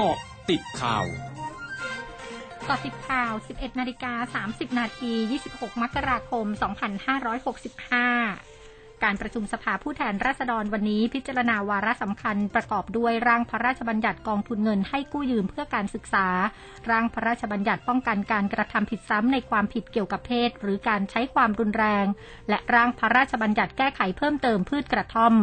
กาะติดข่าวเกาะติดข่าว 11 นาฬิกา 30 นาที 26 มกราคม 2565 การประชุมสภาผู้แทนราษฎรวันนี้พิจารณาวาระสำคัญประกอบด้วยร่างพระราชบัญญัติกองทุนเงินให้กู้ยืมเพื่อการศึกษา ร่างพระราชบัญญัติป้องกันการกระทำผิดซ้ำในความผิดเกี่ยวกับเพศ หรือการใช้ความรุนแรง และร่างพระราชบัญญัติแก้ไขเพิ่มเติมพืชกระท่อม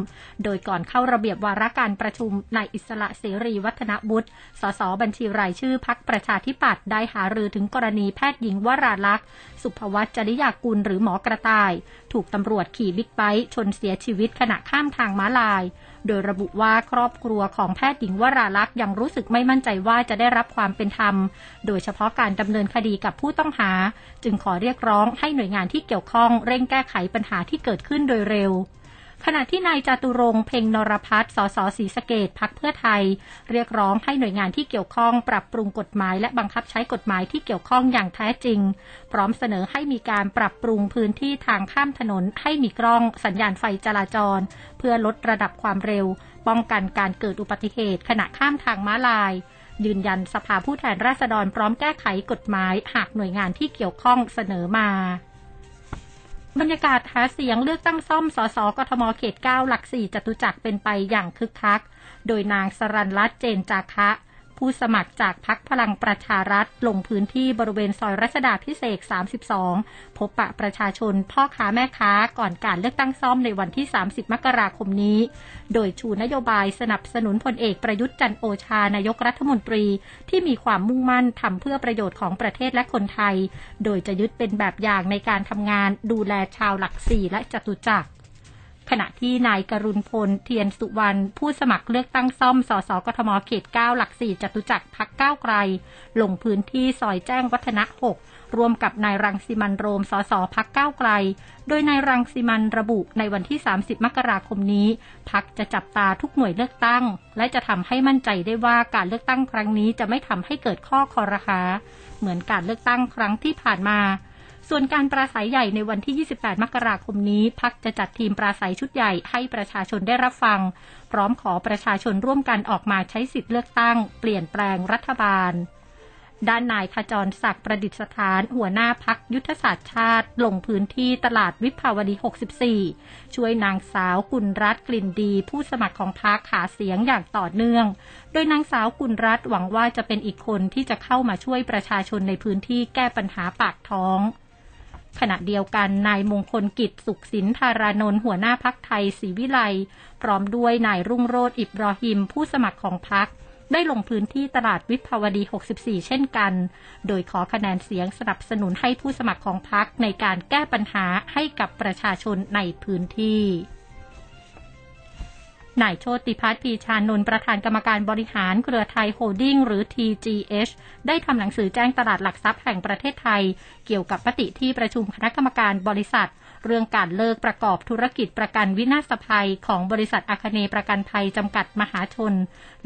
โดยก่อนเข้าระเบียบวาระการประชุมนายอิสระเสรีวัฒนบุตรสสบัญชีรายชื่อพักประชาธิปัตย์ได้หารือถึงกรณีแพทย์หญิงวราลักษณ์สุภวัชจริยากุลหรือหมอกระต่าย ถูกตำรวจขี่บิ๊กไบค์ชนเสียชีวิตขณะข้ามทางม้าลาย โดยระบุว่าครอบครัวของแพทย์หญิงวราลักษ์ยังรู้สึกไม่มั่นใจว่าจะได้รับความเป็นธรรม โดยเฉพาะการดำเนินคดีกับผู้ต้องหา จึงขอเรียกร้องให้หน่วยงานที่เกี่ยวข้องเร่งแก้ไขปัญหาที่เกิดขึ้นโดยเร็ว ขณะที่นายจตุรงเพ่งนรพัฒน์สสศรีสเกตพักเพื่อไทย เรียกร้องให้หน่วยงานที่เกี่ยวข้องปรับปรุงกฎหมาย และบังคับใช้กฎหมายที่เกี่ยวข้องอย่างแท้จริง พร้อมเสนอให้มีการปรับปรุงพื้นที่ทางข้ามถนน ให้มีกล้องสัญญาณไฟจราจร เพื่อลดระดับความเร็ว ป้องกันการเกิดอุบัติเหตุ ขณะข้ามทางม้าลายยืนยันสภาผู้แทนราษฎรพร้อมแก้ไขกฎหมาย หากหน่วยงานที่เกี่ยวข้องเสนอมา บรรยากาศหาเสียงเลือกตั้งซ่อมสสกทมเขต 9 หลัก 4จตุจักรเป็นไปอย่างคึกคัก โดยนางสรันรัตเจนจาคะ ผู้สมัครจากพักพลังประชารัฐ ลงพื้นที่บริเวณซอยรัชดาพิเศษ 32 พบปะประชาชนพ่อค้าแม่ค้าก่อนการเลือกตั้งซ่อมในวันที่ 30 มกราคมนี้ โดยชูนโยบายสนับสนุนพลเอกประยุทธ์จันโอชานายกรัฐมนตรี ที่มีความมุ่งมั่นทำเพื่อประโยชน์ของประเทศและคนไทย โดยจะยึดเป็นแบบอย่างในการทำงานดูแลชาวหลักสี่และจตุจักร ขณะที่นายกรุณพลเทียนสุวรรณผู้สมัครเลือกตั้งซ่อมสสกทมเขต 9 หลัก 4จตุจักรพักก้าวไกล ลงพื้นที่ซอยแจ้งวัฒนะ 6 รวมกับนายรังสิมันโรมสสพักก้าวไกล โดยนายรังสิมันระบุในวันที่ 30 มกราคมนี้พักจะจับตาทุกหน่วยเลือกตั้ง และจะทำให้มั่นใจได้ว่าการเลือกตั้งครั้งนี้จะไม่ทำให้เกิดข้อคอรหาเหมือนการเลือกตั้งครั้งที่ผ่านมา ส่วนการปราศัยใหญ่ในวันที่ 28 มกราคมนี้พักจะจัดทีมปราศัยชุดใหญ่ให้ประชาชนได้รับฟัง พร้อมขอประชาชนร่วมกันออกมาใช้สิทธิ์เลือกตั้ง เปลี่ยนแปลงรัฐบาล ด้านนายขจรศักดิ์ประดิษฐาน หัวหน้าพักยุทธศาสตร์ชาติ ลงพื้นที่ตลาดวิภาวดี 64 ช่วยนางสาวกุลรัตกลิ่นดี ผู้สมัครของพักขาเสียงอย่างต่อเนื่อง โดยนางสาวกุลรัตหวังว่าจะเป็นอีกคนที่จะเข้ามาช่วยประชาชนในพื้นที่แก้ปัญหาปากท้อง ขณะเดียวกันนายมงคลกิจสุขสินธารานนท์หัวหน้าพักไทยศรีวิไลพร้อมด้วยนายรุ่งโรธอิบรอฮิม ผู้สมัครของพัก ได้ลงพื้นที่ตลาดวิภาวดี 64 เช่นกัน โดยขอคะแนนเสียงสนับสนุนให้ผู้สมัครของพักในการแก้ปัญหาให้กับประชาชนในพื้นที่ นายโชติพัฒน์พีชานนท์ประธานกรรมการบริหารเครือไทยโฮลดิ้งหรือ TGH ได้ทำหนังสือแจ้งตลาดหลักทรัพย์แห่งประเทศไทย เกี่ยวกับปฏิที่ประชุมคณะกรรมการบริษัท เรื่องการเลิกประกอบธุรกิจประกันวินาศภัย ของบริษัทอาคเนประกันภัยจำกัดมหาชน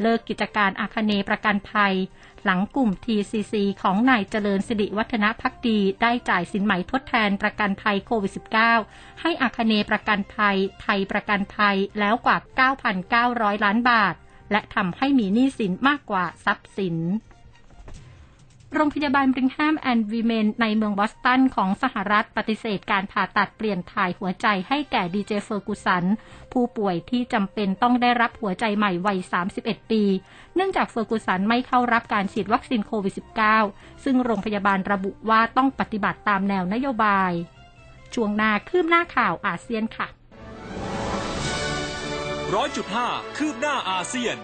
เลิกกิจการอาคเนประกันภัย หลังกลุ่ม TCC ของนายเจริญสิริวัฒนพักดี ได้จ่ายสินไหมทดแทนประกันภัยโควิด -19 ให้อาคเนย์ประกันภัย ไทยประกันภัยแล้วกว่า 9,900 ล้านบาท และทำให้มีหนี้สินมากกว่าทรัพย์สิน โรงพยาบาลบริกแฮมแอนด์วีเมนในเมืองบอสตันของสหรัฐปฏิเสธการผ่าตัดเปลี่ยนถ่ายหัวใจให้แก่ดีเจเฟอร์กูสัน ผู้ป่วยที่จำเป็นต้องได้รับหัวใจใหม่วัย 31 ปี เนื่องจากเฟอร์กูสันไม่เข้ารับการฉีดวัคซีนโควิด -19 ซึ่งโรงพยาบาลระบุว่าต้องปฏิบัติตามแนวนโยบาย ช่วงหน้าคืบหน้าข่าวอาเซียนค่ะร้อยจุดห้าคืบหน้าอาเซียน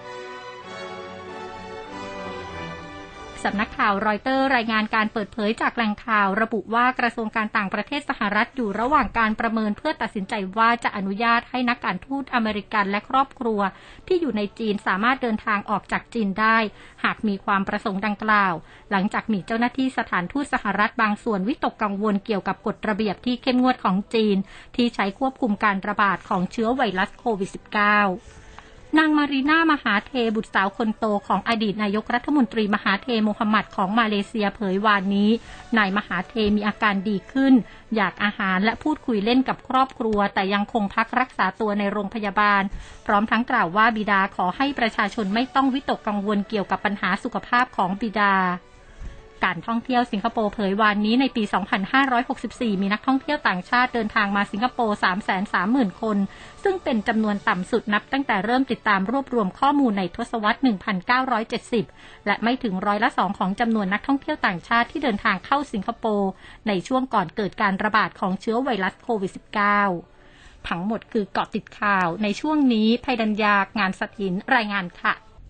สำนักข่าวรอยเตอร์รายงานการเปิดเผยจากแหล่งข่าว ระบุว่ากระทรวงการต่างประเทศสหรัฐอยู่ระหว่างการประเมินเพื่อตัดสินใจว่าจะอนุญาตให้นักการทูตอเมริกันและครอบครัว ที่อยู่ในจีนสามารถเดินทางออกจากจีนได้ หากมีความประสงค์ดังกล่าว หลังจากมีเจ้าหน้าที่สถานทูตสหรัฐบางส่วนวิตกกังวลเกี่ยวกับกฎระเบียบที่เข้มงวดของจีน ที่ใช้ควบคุมการระบาดของเชื้อไวรัสโควิด -19 นางมารีนามหาเทบุตรสาวคนโตของอดีตนายกรัฐมนตรีมหาเทโมฮัมหมัดของมาเลเซียเผยวานนี้ นายมหาเทมีอาการดีขึ้น อยากอาหารและพูดคุยเล่นกับครอบครัว แต่ยังคงพักรักษาตัวในโรงพยาบาล พร้อมทั้งกล่าวว่าบิดาขอให้ประชาชนไม่ต้องวิตกกังวลเกี่ยวกับปัญหาสุขภาพของบิดา การท่องเที่ยวสิงคโปร์เผยวานนี้ในปี 2564 มีนักท่องเที่ยวต่างชาติเดินทางมาสิงคโปร์ 330,000 คน ซึ่งเป็นจำนวนต่ำสุดนับตั้งแต่เริ่มติดตามรวบรวมข้อมูลในทศวรรษ 1970 และไม่ถึงร้อยละสองของจำนวนนักท่องเที่ยวต่างชาติที่เดินทางเข้าสิงคโปร์ในช่วงก่อนเกิดการระบาดของเชื้อไวรัสโควิด -19 ทั้งหมดคือเกาะติดข่าวในช่วงนี้ภัยดัญญางานสถินรายงานค่ะ